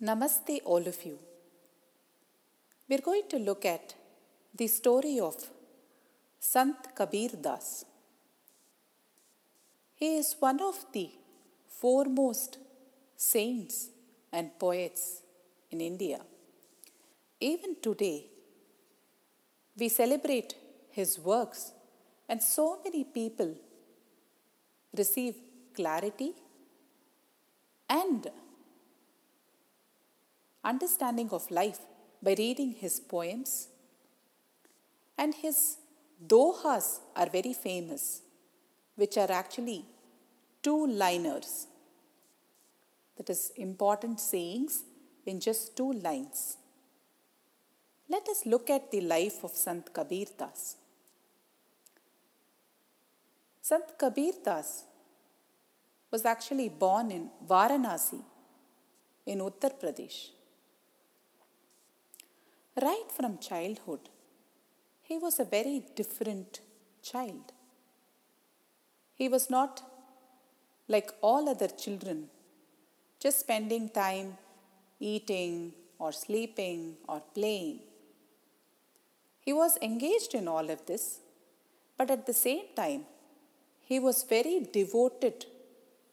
Namaste, all of you. We're going to look at the story of Sant Kabir Das. He is one of the foremost saints and poets in India. Even today, we celebrate his works, and so many people receive clarity and understanding of life by reading his poems. And his dohas are very famous, which are actually two liners. That is, important sayings in just two lines. Let us look at the life of Sant Kabir Das. Sant Kabir Das was actually born in Varanasi in Uttar Pradesh. Right from childhood, he was a very different child. He was not like all other children, just spending time eating or sleeping or playing. He was engaged in all of this, but at the same time, he was very devoted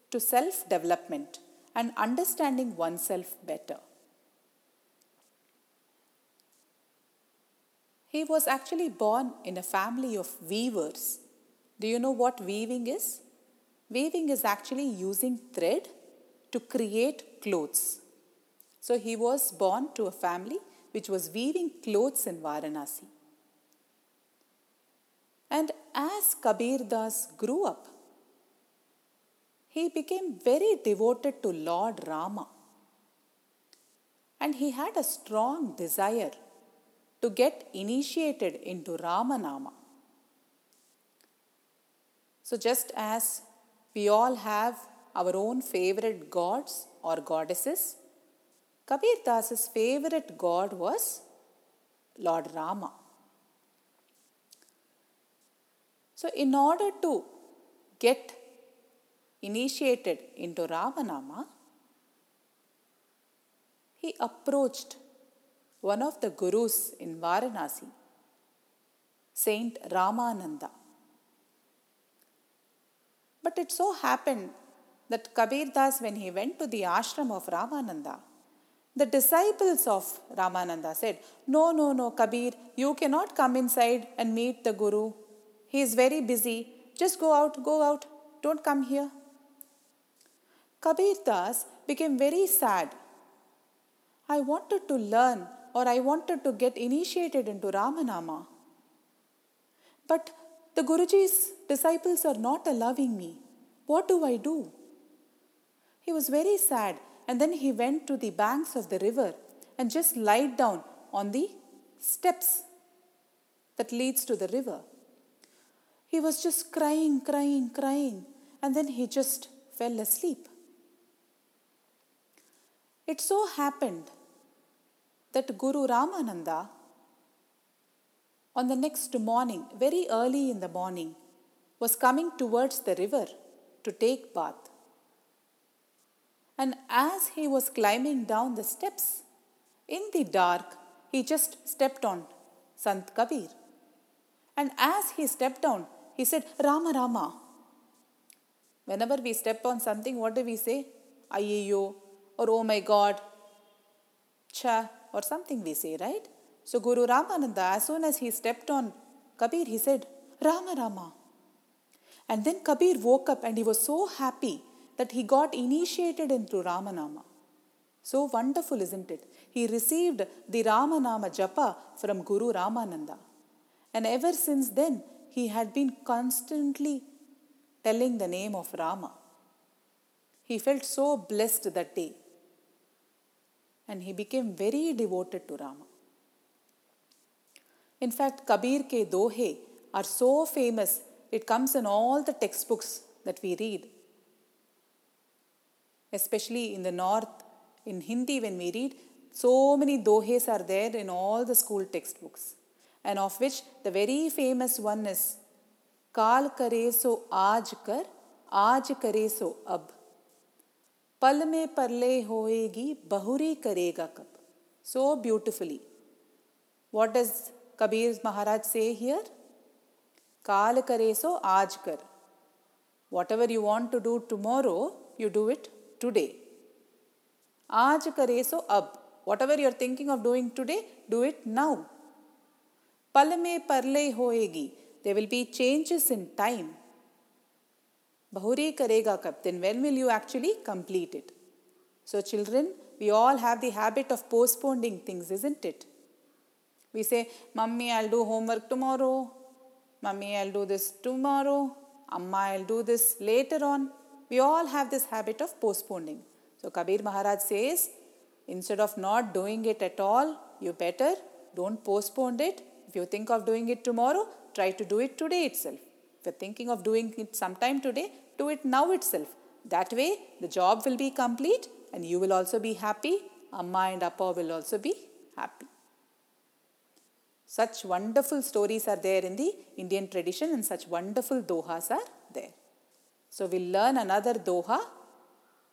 to self development and understanding oneself better. He was actually born in a family of weavers. Do you know what weaving is? Weaving is actually using thread to create clothes. So he was born to a family which was weaving clothes in Varanasi. And as Kabir Das grew up, he became very devoted to Lord Rama. And he had a strong desire to get initiated into Ramanama. So, just as we all have our own favorite gods or goddesses, Kabir Das's favorite god was Lord Rama. So, in order to get initiated into Ramanama, he approached one of the gurus in Varanasi, Saint Ramananda. But it so happened that Kabir Das, when he went to the ashram of Ramananda, the disciples of Ramananda said, No, no, no, Kabir, you cannot come inside and meet the Guru. He is very busy. Just go out, go out. Don't come here. Kabir Das became very sad. I wanted to learn or I wanted to get initiated into Ramanama. But the Guruji's disciples are not allowing me. What do I do? He was very sad and then he went to the banks of the river and just lied down on the steps that leads to the river. He was just crying, crying, crying, and then he just fell asleep. It so happened that Guru Ramananda, on the next morning, very early in the morning, was coming towards the river to take bath. And as he was climbing down the steps, in the dark, he just stepped on Sant Kabir. And as he stepped down, he said, Rama Rama. Whenever we step on something, what do we say? Ayyo, or oh my God, cha, or something we say, right? So Guru Ramananda, as soon as he stepped on Kabir, he said, Rama Rama. And then Kabir woke up and he was so happy that he got initiated into Ramanama. So wonderful, isn't it? He received the Ramanama Japa from Guru Ramananda. And ever since then, he had been constantly telling the name of Rama. He felt so blessed that day. And he became very devoted to Rama. In fact, Kabir ke dohe are so famous, it comes in all the textbooks that we read especially in the north, in Hindi, when we read, so many dohes are there in all the school textbooks, and of which the very famous one is Kal kare so aaj kar, aaj kare so ab. पल में परले होएगी, बहुरी करेगा कब? So beautifully what is Kabir Maharaj says here काल करे सो आज कर। Whatever you want to do tomorrow you do it today आज करे सो अब। Whatever you are thinking of doing today do it now पल में परले होएगी। There will be changes in time bahuri karega kab then when will you actually complete it? So children we all have the habit of postponing things isn't it? We say mummy i'll do homework tomorrow. Mummy i'll do this tomorrow. Amma i'll do this later on. We all have this habit of postponing. So kabir maharaj says instead of not doing it at all you better don't postpone it. If you think of doing it tomorrow try to do it today itself if you're thinking of doing it sometime today do it now itself. That way, the job will be complete and you will also be happy. Amma and Appa will also be happy. Such wonderful stories are there in the Indian tradition and such wonderful dohas are there. So, we'll learn another doha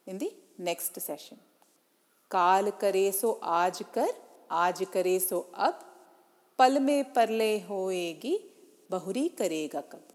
in the next session. काल करे सो आज कर आज करे सो अब पल में परले होएगी बहुरी करेगा कब